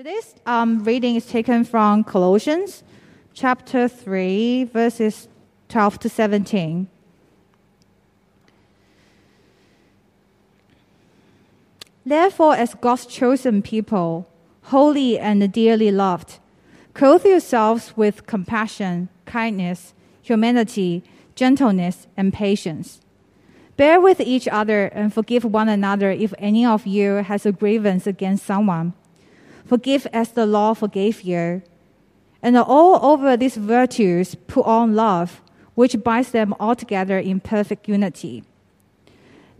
Today's um, reading is taken from Colossians chapter 3, verses 12 to 17. Therefore, as God's chosen people, holy and dearly loved, clothe yourselves with compassion, kindness, humanity, gentleness, and patience. Bear with each other and forgive one another if any of you has a grievance against someone. Forgive as the law forgave you. And all over these virtues, put on love, which binds them all together in perfect unity.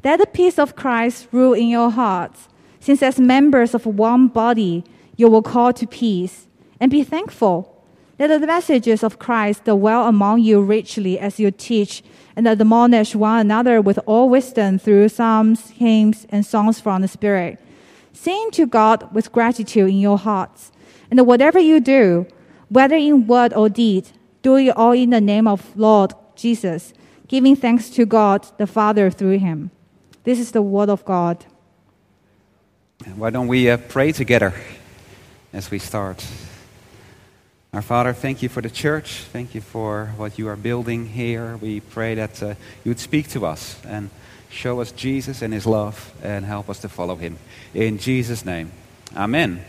Let the peace of Christ rule in your hearts, since as members of one body, you were called to peace. And be thankful. Let the messages of Christ dwell among you richly as you teach and admonish one another with all wisdom through psalms, hymns, and songs from the Spirit. Sing to God with gratitude in your hearts. And whatever you do, whether in word or deed, do it all in the name of Lord Jesus, giving thanks to God the Father through him. This is the word of God. Why don't we uh, pray together as we start? Our Father, thank you for the church. Thank you for what you are building here. We pray that uh, you would speak to us and show us Jesus and his love and help us to follow him. In Jesus' name, Amen.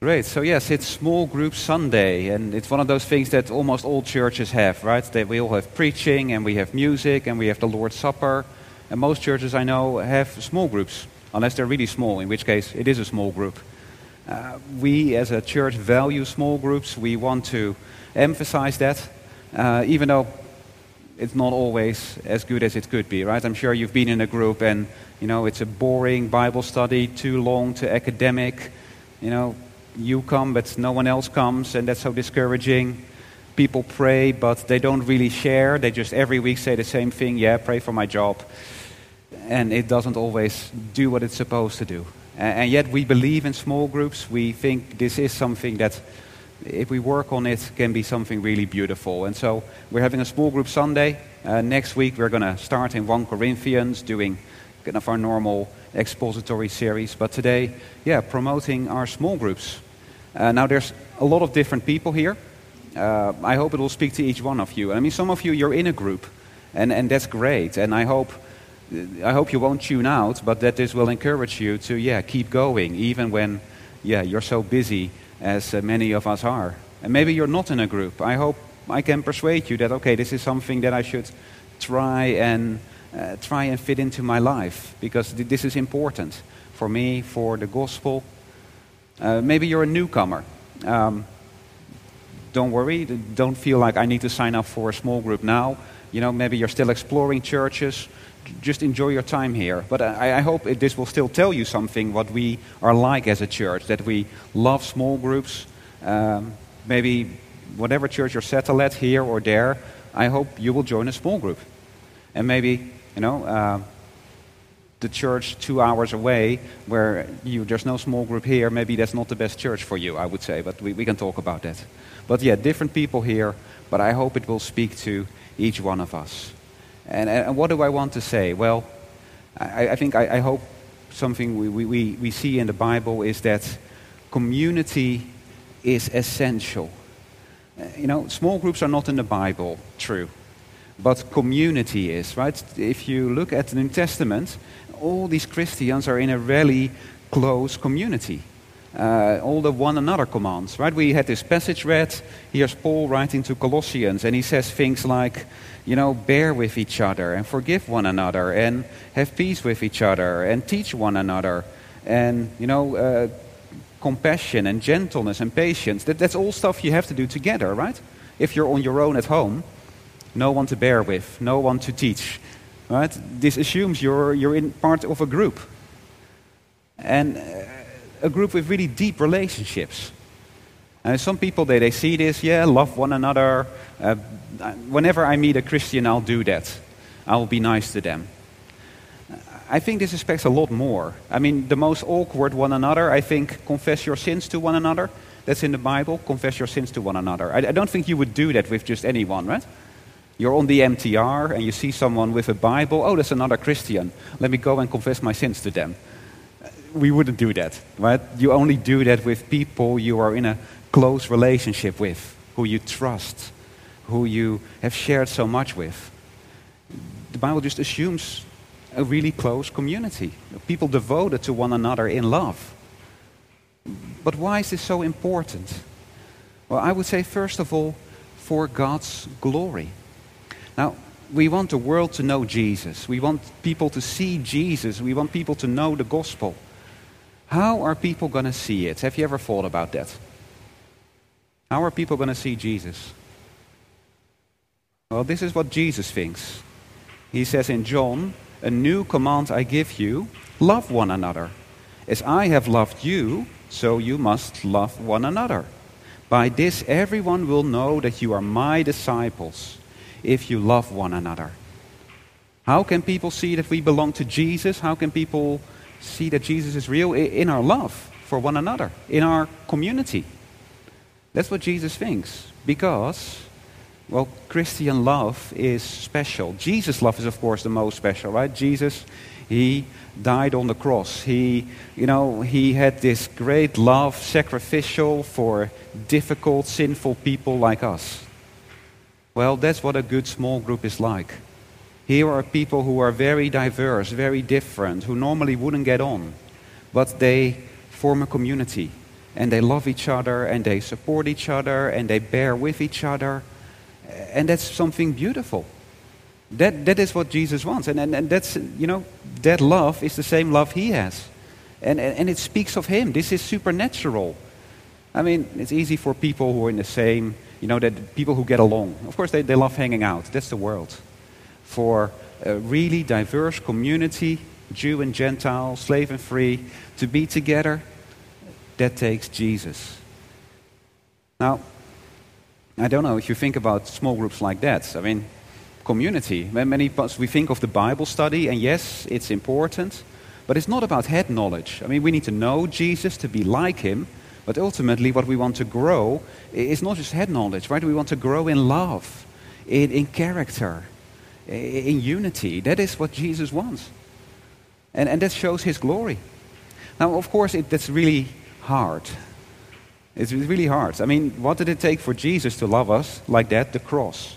Great. So, yes, it's Small Group Sunday, and it's one of those things that almost all churches have, right? That we all have preaching, and we have music, and we have the Lord's Supper. And most churches I know have small groups, unless they're really small, in which case it is a small group. Uh, we as a church value small groups. We want to emphasize that, uh, even though it's not always as good as it could be, right? I'm sure you've been in a group and, you know, it's a boring Bible study, too long, too academic. You know, you come, but no one else comes, and that's so discouraging. People pray, but they don't really share. They just every week say the same thing yeah, pray for my job and it doesn't always do what it's supposed to do. And yet we believe in small groups. We think this is something that, if we work on it, can be something really beautiful. And so we're having a small group Sunday. Uh, next week we're going to start in 1 Corinthians, doing kind of our normal expository series. But today, yeah, promoting our small groups. Uh, now there's a lot of different people here. Uh, I hope it will speak to each one of you. I mean, some of you, you're in a group, and, and that's great. And I hope I hope you won't tune out, but that this will encourage you to, yeah, keep going, even when, yeah, you're so busy as uh, many of us are. And maybe you're not in a group. I hope I can persuade you that, okay, this is something that I should try and uh, try and fit into my life because th- this is important for me, for the gospel. Uh, maybe you're a newcomer. Um, don't worry. Don't feel like I need to sign up for a small group now. You know, maybe you're still exploring churches just enjoy your time here. But I, I hope it, this will still tell you something what we are like as a church, that we love small groups. Um, maybe whatever church you're settled at, here or there, I hope you will join a small group. And maybe, you know, uh, the church two hours away where you, there's no small group here, maybe that's not the best church for you, I would say, but we, we can talk about that. But yeah, different people here, but I hope it will speak to each one of us. And, and what do I want to say? Well, I, I think I, I, hope something we, we, we see in the Bible is that community is essential. Uh, you know, small groups are not in the Bible, true. But community is, right? If you look at the New Testament, all these Christians are in a really close community. Uh, all the one another commands, right? We had this passage read. Here's Paul writing to Colossians, and he says things like, you know, bear with each other and forgive one another and have peace with each other and teach one another and, you know, uh, compassion and gentleness and patience. That, that's all stuff you have to do together, right? If you're on your own at home, no one to bear with, no one to teach, right? This assumes you're, you're in part of a group. And uh, a group with really deep relationships. And some people, they, they see this, yeah, love one another. Uh, whenever I meet a Christian, I'll do that. I'll be nice to them. I think this expects a lot more. I mean, the most awkward one another, I think, confess your sins to one another. That's in the Bible, confess your sins to one another. I, I don't think you would do that with just anyone, right? You're on the MTR and you see someone with a Bible. Oh, that's another Christian. Let me go and confess my sins to them. We wouldn't do that, right? You only do that with people you are in a close relationship with, who you trust, who you have shared so much with. The Bible just assumes a really close community, people devoted to one another in love. But why is this so important? Well, I would say, first of all, for God's glory. Now, we want the world to know Jesus. We want people to see Jesus. We want people to know the gospel. How are people going to see it? Have you ever thought about that? How are people going to see Jesus? Well, this is what Jesus thinks. He says in John, A new command I give you love one another. As I have loved you, so you must love one another. By this, everyone will know that you are my disciples if you love one another. How can people see that we belong to Jesus? How can people see that Jesus is real in our love for one another, in our community. That's what Jesus thinks. Because, well, Christian love is special. Jesus' love is, of course, the most special, right? Jesus, he died on the cross. He, you know, he had this great love, sacrificial for difficult, sinful people like us. Well, that's what a good small group is like. Here are people who are very diverse, very different, who normally wouldn't get on, but they form a community and they love each other and they support each other and they bear with each other. And that's something beautiful. That, that is what Jesus wants. And, and, and that's, you know, that love is the same love he has. And, and, and it speaks of him. This is supernatural. I mean, it's easy for people who are in the same, you know, that people who get along. Of course, they, they love hanging out. That's the world for a really diverse community, Jew and Gentile, slave and free, to be together, that takes Jesus. Now, I don't know if you think about small groups like that. I mean, community. Many of us, we think of the Bible study, and yes, it's important, but it's not about head knowledge. I mean, we need to know Jesus to be like him, but ultimately, what we want to grow is not just head knowledge, right? We want to grow in love, in, in character, in unity. That is what Jesus wants. And, and that shows his glory. Now, of course, it, that's really hard. It's really hard. I mean, what did it take for Jesus to love us like that? The cross.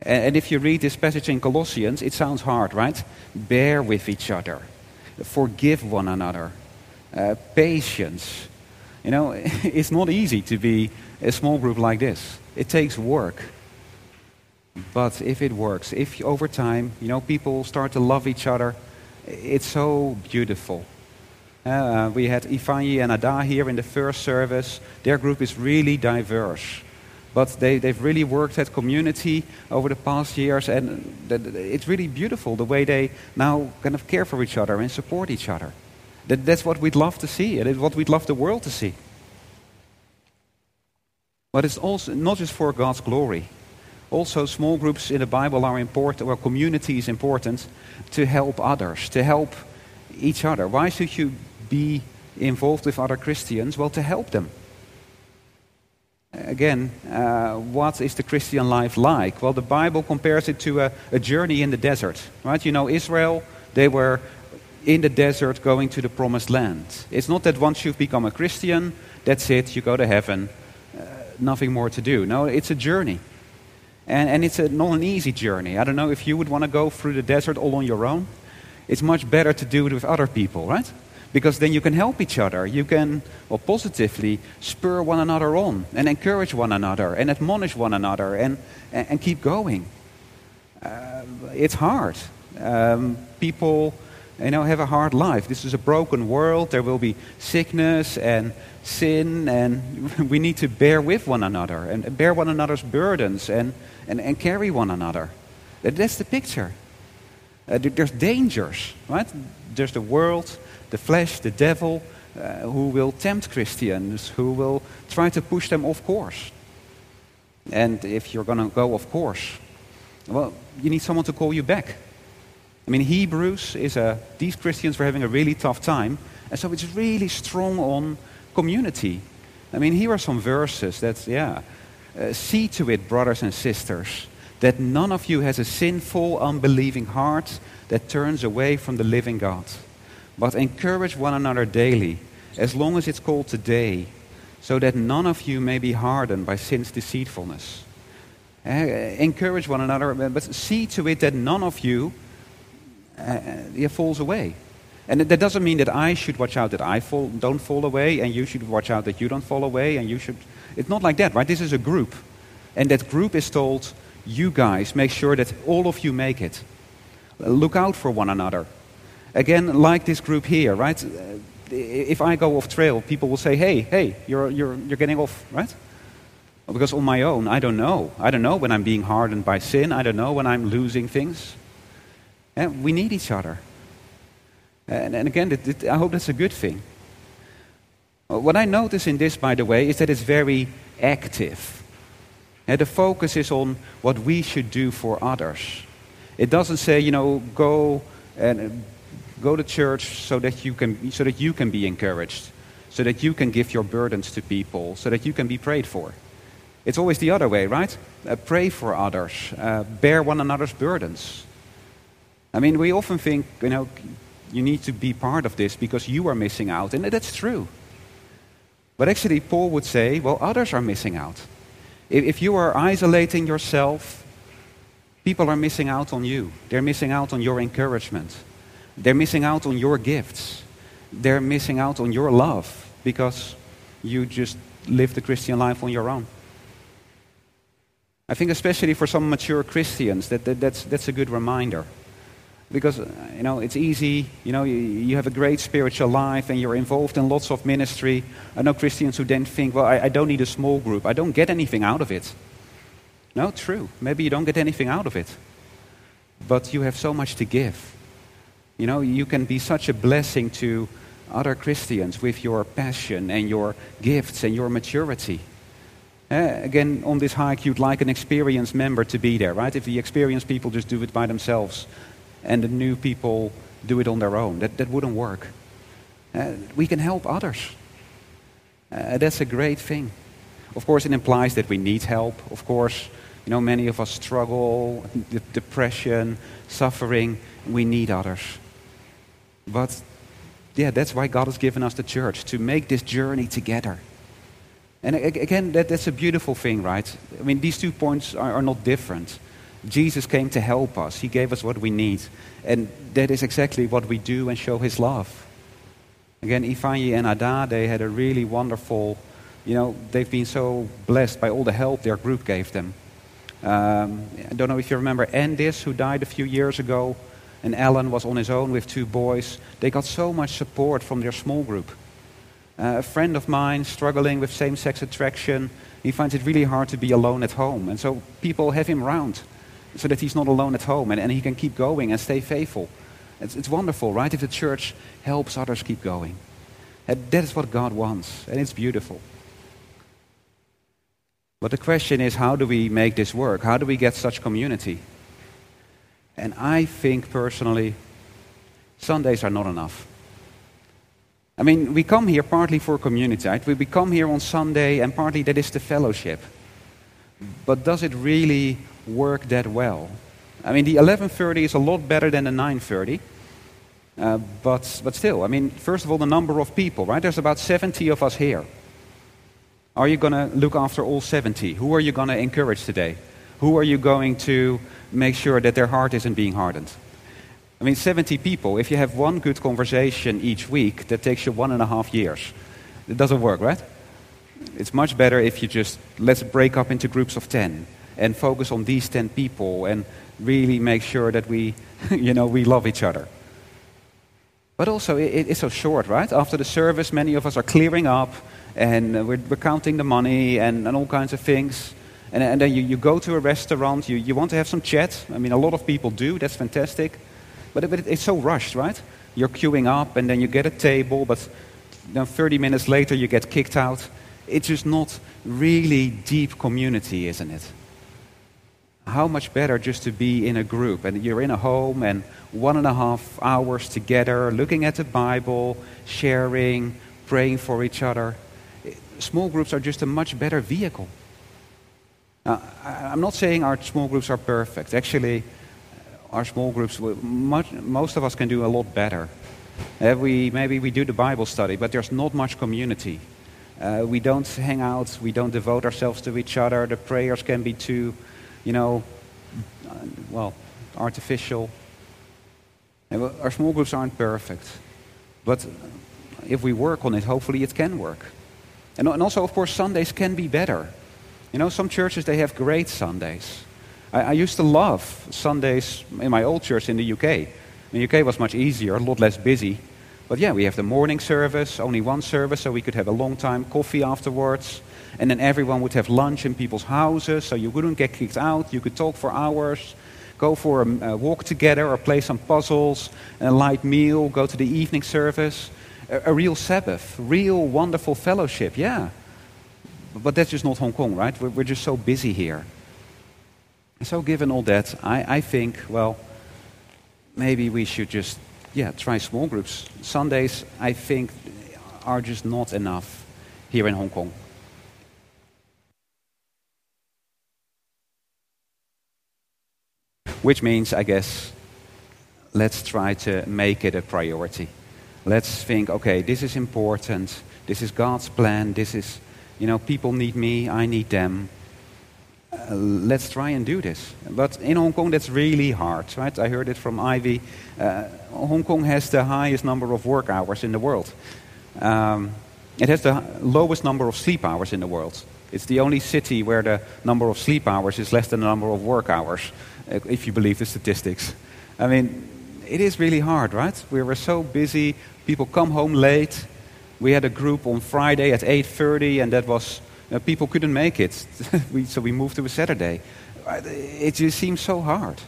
And, and if you read this passage in Colossians, it sounds hard, right? Bear with each other, forgive one another, uh, patience. You know, it's not easy to be a small group like this. It takes work. But if it works, if over time, you know, people start to love each other, it's so beautiful. Uh, we had Ifeanyi and Ada here in the first service. Their group is really diverse. But they, they've really worked at community over the past years, and it's really beautiful the way they now kind of care for each other and support each other. That, that's what we'd love to see, and it's what we'd love the world to see. But it's also not just for God's glory. Also, small groups in the Bible are important, or community is important to help others, to help each other. Why should you be involved with other Christians? Well, to help them. Again, uh, what is the Christian life like? Well, the Bible compares it to a, a journey in the desert. Right? You know, Israel, they were in the desert going to the promised land. It's not that once you've become a Christian, that's it, you go to heaven, uh, nothing more to do. No, it's a journey. And, and it's a, not an easy journey. I don't know if you would want to go through the desert all on your own. It's much better to do it with other people, right? Because then you can help each other. You can, well, positively spur one another on and encourage one another and admonish one another and, and, and keep going. Uh, it's hard. Um, people, you know, have a hard life. This is a broken world. There will be sickness and sin, and we need to bear with one another and bear one another's burdens and, and, and carry one another. That's the picture. Uh, there's dangers, right? There's the world, the flesh, the devil, uh, who will tempt Christians, who will try to push them off course. And if you're going to go off course, well, you need someone to call you back. I mean, Hebrews is a, these Christians were having a really tough time, and so it's really strong on community. I mean, here are some verses that, yeah, uh, see to it, brothers and sisters, that none of you has a sinful, unbelieving heart that turns away from the living God. but encourage one another daily, as long as it's called today, so that none of you may be hardened by sin's deceitfulness. Uh, encourage one another, but see to it that none of you uh, falls away. And that doesn't mean that I should watch out that I fall, don't fall away, and you should watch out that you don't fall away, and you should. It's not like that, right? This is a group. And that group is told, you guys, make sure that all of you make it. Look out for one another. Again, like this group here, right? If I go off trail, people will say, hey, hey, you're, you're, you're getting off, right? Because on my own, I don't know. I don't know when I'm being hardened by sin. I don't know when I'm losing things. And we need each other. And, and again, it, it, I hope that's a good thing. What I notice in this, by the way, is that it's very active. And the focus is on what we should do for others. It doesn't say, you know, go and go to church so that you can, so that you can be encouraged, so that you can give your burdens to people, so that you can be prayed for. It's always the other way, right? Uh, pray for others, uh, bear one another's burdens. I mean, we often think, you know, you need to be part of this because you are missing out, and that's true. But actually, Paul would say, well, others are missing out. If, you are isolating yourself, People are missing out on you. They're missing out on your encouragement. They're missing out on your gifts. They're missing out on your love because you just live the Christian life on your own. I think especially for some mature Christians that, that that's, that's a good reminder. Because, you know, it's easy, you know, you, you, have a great spiritual life and you're involved in lots of ministry. I know Christians who then think, well, I, I don't need a small group. I don't get anything out of it. No, true. Maybe you don't get anything out of it. But you have so much to give. You know, you can be such a blessing to other Christians with your passion and your gifts and your maturity. Uh, again, on this hike, you'd like an experienced member to be there, right? If the experienced people just do it by themselves and the new people do it on their own, that, that wouldn't work. Uh, we can help others. Uh, that's a great thing. Of course, it implies that we need help. Of course, you know, many of us struggle, with depression, suffering. We need others. But yeah, that's why God has given us the church to make this journey together. And again, that, that's a beautiful thing, right? I mean, these two points are, are not different. Jesus came to help us. He gave us what we need. And that is exactly what we do and show his love. Again, Ifeanyi and Ada, they had a really wonderful you know, they've been so blessed by all the help their group gave them. Um, I don't know if you remember Andis, who died a few years ago, and Alan was on his own with two boys. They got so much support from their small group. Uh, a friend of mine struggling with same sex attraction, he finds it really hard to be alone at home. And so people have him around so that he's not alone at home and, and he can keep going and stay faithful. It's, it's wonderful, right? If the church helps others keep going. And that is what God wants, and it's beautiful. But the question is, how do we make this work? How do we get such community? And I think personally, Sundays are not enough. I mean, we come here partly for community, right? We come here on Sunday, and partly that is the fellowship. But does it really work that well? I mean, the 11:30 is a lot better than the 9:30. Uh, but, but still, I mean, first of all, the number of people, right? There's about 70 of us here. Are you going to look after all 70? Who are you going to encourage today? Who are you going to make sure that their heart isn't being hardened? I mean, 70 people, if you have one good conversation each week, that takes you one and a half years. It doesn't work, right? It's much better if you just let's break up into groups of 10 and focus on these 10 people and really make sure that we, you know, we love each other. But also, it, it's so short, right? After the service, many of us are clearing up and uh, we're, we're counting the money and, and all kinds of things. And, and then you, you go to a restaurant, you, you want to have some chat. I mean, a lot of people do, that's fantastic. But, but it's so rushed, right? You're queuing up and then you get a table, but know, 30 minutes later you get kicked out. It's just not really deep community, isn't it? How much better just to be in a group and you're in a home and one and a half hours together, looking at the Bible, sharing, praying for each other small groups are just a much better vehicle. I'm not saying our small groups are perfect. Actually, our small groups, much, most of us can do a lot better. Uh, we, maybe we do the Bible study, but there's not much community. Uh, we don't hang out, we don't devote ourselves to each other. The prayers can be too, you know, well, artificial. Our small groups aren't perfect. But if we work on it, hopefully it can work. And, and also, of course, Sundays can be better. You know, some churches, they have great Sundays. I, I used to love Sundays in my old church in the UK. The UK was much easier, a lot less busy. But yeah, we have the morning service, only one service, so we could have a long time coffee afterwards. And then everyone would have lunch in people's houses, so you wouldn't get kicked out. You could talk for hours, go for a, a walk together, or play some puzzles, a light meal, go to the evening service. A, a real Sabbath, real wonderful fellowship, yeah. But that's just not Hong Kong, right? We're, we're just so busy here. So, given all that, I, I think, well, maybe we should just, yeah, try small groups. Sundays, I think, are just not enough here in Hong Kong. Which means, I guess, let's try to make it a priority. Let's think, okay, this is important. This is God's plan. This is, you know, people need me, I need them. Uh, let's try and do this. But in Hong Kong, that's really hard, right? I heard it from Ivy. Uh, Hong Kong has the highest number of work hours in the world. Um, it has the lowest number of sleep hours in the world. It's the only city where the number of sleep hours is less than the number of work hours, uh, if you believe the statistics. I mean, it is really hard, right? We were so busy. People come home late. We had a group on Friday at 8:30, and that was uh, people couldn't make it, we, so we moved to a Saturday. It just seems so hard.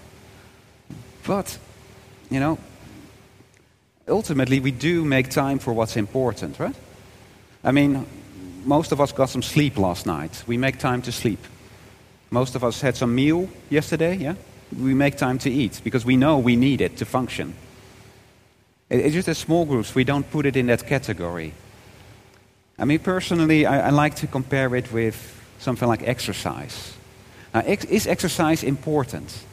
But, you know, ultimately we do make time for what's important, right? I mean, most of us got some sleep last night. We make time to sleep. Most of us had some meal yesterday, yeah? We make time to eat because we know we need it to function. It's just as small groups, we don't put it in that category. I mean, personally, I, I like to compare it with something like exercise. Now, ex- is exercise important?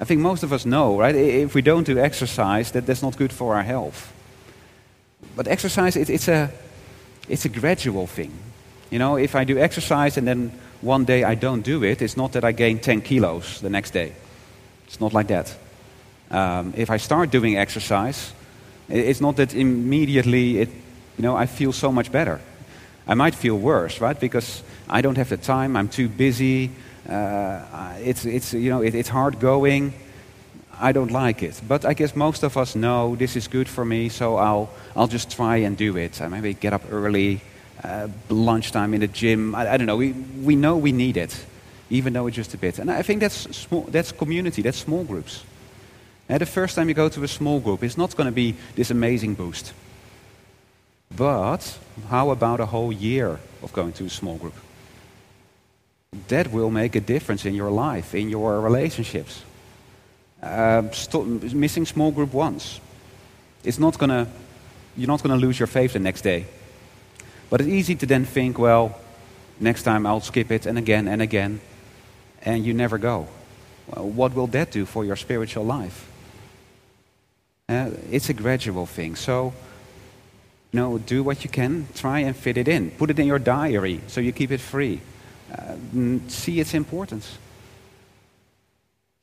I think most of us know, right? If we don't do exercise, that, that's not good for our health. But exercise, it, it's, a, it's a gradual thing. You know, if I do exercise and then one day I don't do it, it's not that I gain 10 kilos the next day. It's not like that. Um, if I start doing exercise, it's not that immediately it, you know, I feel so much better. I might feel worse, right? Because I don't have the time, I'm too busy, uh, it's, it's, you know, it, it's hard going. I don't like it. But I guess most of us know this is good for me, so I'll, I'll just try and do it. I maybe get up early, uh, lunchtime in the gym. I, I, don't know. We, we know we need it, even though it's just a bit. And I think that's, small, that's community, that's small groups. And the first time you go to a small group, it's not going to be this amazing boost. But how about a whole year of going to a small group? That will make a difference in your life, in your relationships. Uh, missing small group once. It's not gonna, you're not going to lose your faith the next day. But it's easy to then think, well, next time I'll skip it and again and again, and you never go. Well, what will that do for your spiritual life? Uh, it's a gradual thing. So, no, do what you can. Try and fit it in. Put it in your diary so you keep it free. Uh, see its importance.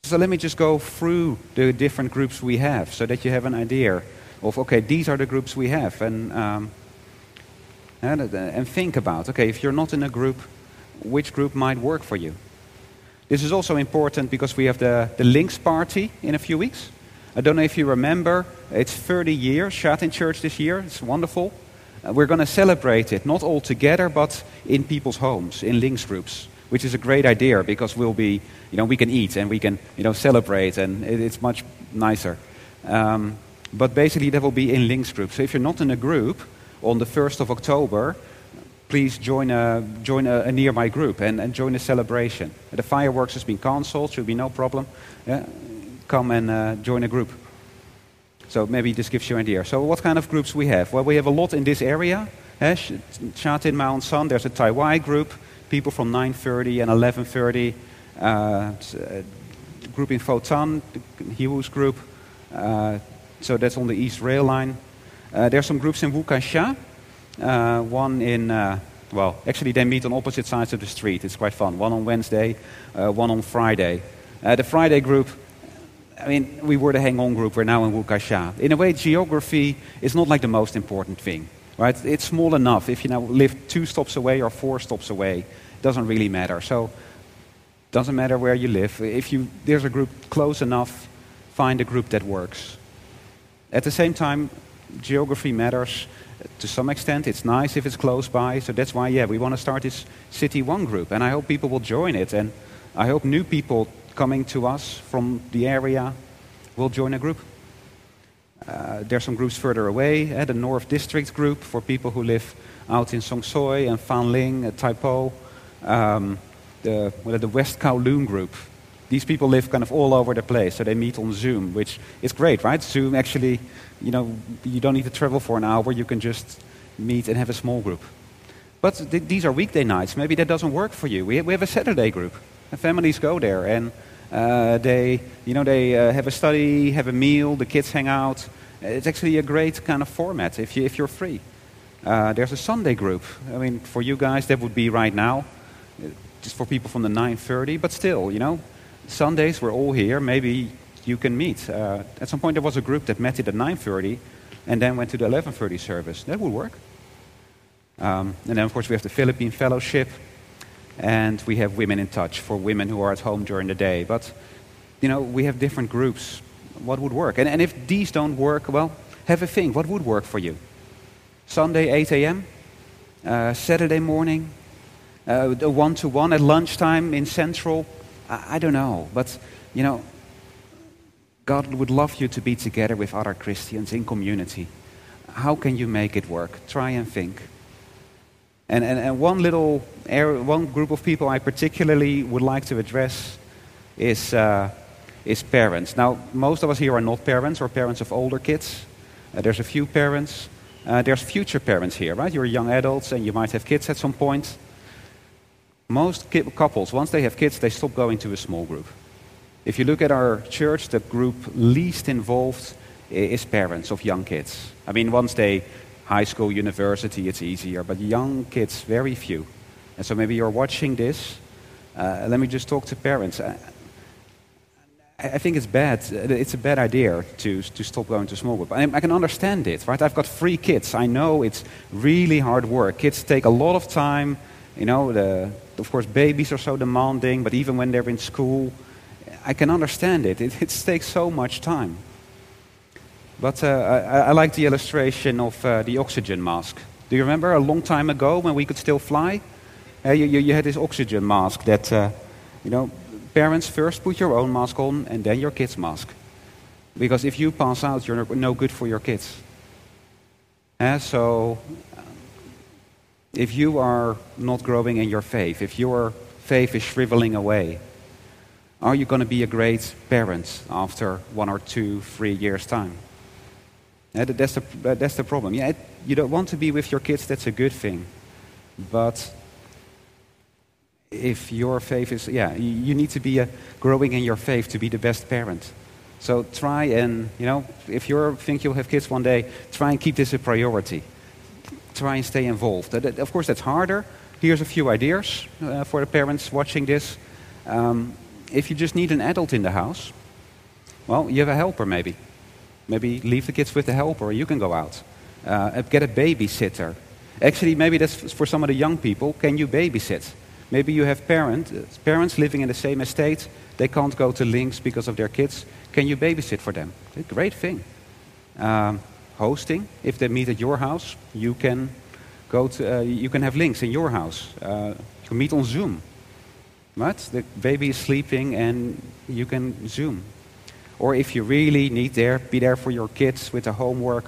So let me just go through the different groups we have so that you have an idea of, okay, these are the groups we have. And, um, and, and think about, okay, if you're not in a group, which group might work for you? This is also important because we have the, the Links party in a few weeks. I don't know if you remember, it's 30 years, Shatin Church this year. It's wonderful. Uh, we're going to celebrate it, not all together, but in people's homes, in links groups, which is a great idea because we'll be, you know, we can eat and we can, you know, celebrate, and it, it's much nicer. Um, but basically, that will be in links groups. So if you're not in a group on the 1st of October, please join a, join a, a nearby group and, and join a celebration. The fireworks has been cancelled, should be no problem. Yeah? come and uh, join a group. So maybe this gives you an idea. So what kind of groups we have? Well, we have a lot in this area. Eh? Shatin Ma On Shan, there's a Tai Wai group, people from 9.30 and 11.30. Uh, group in the Hiwoo's group. Uh, so that's on the East Rail Line. Uh, there's some groups in Wu Kai Sha. Uh, one in, uh, well, actually they meet on opposite sides of the street. It's quite fun. One on Wednesday, uh, one on Friday. Uh, the Friday group, I mean, we were the Heng On group. We're now in Wu Kai Sha. In a way, geography is not like the most important thing, right? It's small enough. If you now live two stops away or four stops away, it doesn't really matter. So, doesn't matter where you live. If you, there's a group close enough, find a group that works. At the same time, geography matters to some extent. It's nice if it's close by. So that's why, yeah, we want to start this City One group. And I hope people will join it. And I hope new people coming to us from the area will join a group. Uh, there's some groups further away. Uh, the North District group for people who live out in Sheung Shui and Fan Ling, uh, Tai Po. Um, the, well, the West Kowloon group. These people live kind of all over the place, so they meet on Zoom, which is great, right? Zoom actually, you know, you don't need to travel for an hour. You can just meet and have a small group. But th- these are weekday nights. Maybe that doesn't work for you. We, ha- we have a Saturday group. And families go there and uh, they, you know, they uh, have a study, have a meal, the kids hang out. It's actually a great kind of format if, you, if you're free. Uh, there's a Sunday group. I mean, for you guys, that would be right now, uh, just for people from the 9:30. But still, you know, Sundays we're all here. Maybe you can meet. Uh, at some point, there was a group that met at 9:30, and then went to the 11:30 service. That would work. Um, and then, of course, we have the Philippine Fellowship, and we have Women in Touch for women who are at home during the day. But, you know, we have different groups. What would work? And, and if these don't work, well, have a think. What would work for you? Sunday, 8 a.m., uh, Saturday morning, uh, a one to one at lunchtime in Central. I, I don't know. But, you know, God would love you to be together with other Christians in community. How can you make it work? Try and think. And, and, and one little area, one group of people I particularly would like to address is, uh, is parents. Now, most of us here are not parents or parents of older kids. Uh, there's a few parents. Uh, there's future parents here, right? You're young adults and you might have kids at some point. Most ki- couples, once they have kids, they stop going to a small group. If you look at our church, the group least involved is parents of young kids. I mean, once they high school, university, it's easier, but young kids, very few. And so maybe you're watching this. Uh, let me just talk to parents. Uh, I I think it's bad. It's a bad idea to, to stop going to small group. I, I can understand it, right? I've got three kids. I know it's really hard work. Kids take a lot of time. You know, the, of course, babies are so demanding, but even when they're in school, I can understand it. It, it takes so much time. But uh, I, I like the illustration of uh, the oxygen mask. Do you remember a long time ago when we could still fly? Uh, you, you, you had this oxygen mask that, you know, parents first put your own mask on and then your kid's mask. Because if you pass out, you're no- good for your kids. So, um, if you are not growing in your faith, if your faith is shriveling away, are you going to be a great parent after one or two, three years' time? That's, the, that's the problem. Yeah, it, you don't want to be with your kids, that's a good thing. But if your faith is, yeah, you, need to be uh, growing in your faith to be the best parent. So try and, you know, if you think you'll have kids one day, try and keep this a priority. Try and stay involved. Of course, that's harder. Here's a few ideas uh, for the parents watching this. Um, if you just need an adult in the house, well, you have a helper maybe. Maybe leave the kids with the helper, you can go out. Uh, get a babysitter. Actually, maybe that's for some of the young people. Can you babysit? Maybe you have parent, uh, parents living in the same estate. They can't go to links because of their kids. Can you babysit for them? A great thing. Um, hosting. If they meet at your house, you can go to. Uh, you can have links in your house. Uh, you can meet on Zoom. Right? The baby is sleeping, and you can Zoom. Or if you really need there, be there for your kids with the homework.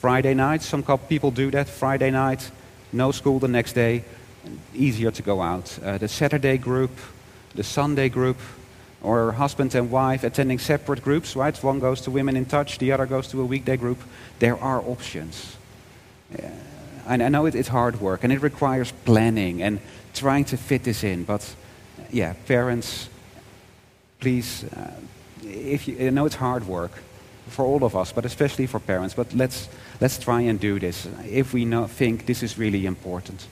Friday night, some people do that. Friday night, no school the next day, easier to go out. Uh, the Saturday group, the Sunday group, or husband and wife attending separate groups, right? One goes to Women in Touch, the other goes to a weekday group. There are options. And I know it, it's hard work and it requires planning and trying to fit this in, but yeah, parents, please, uh, if you, I know it's hard work, for all of us, but especially for parents. But let's, let's try and do this if we think this is really important.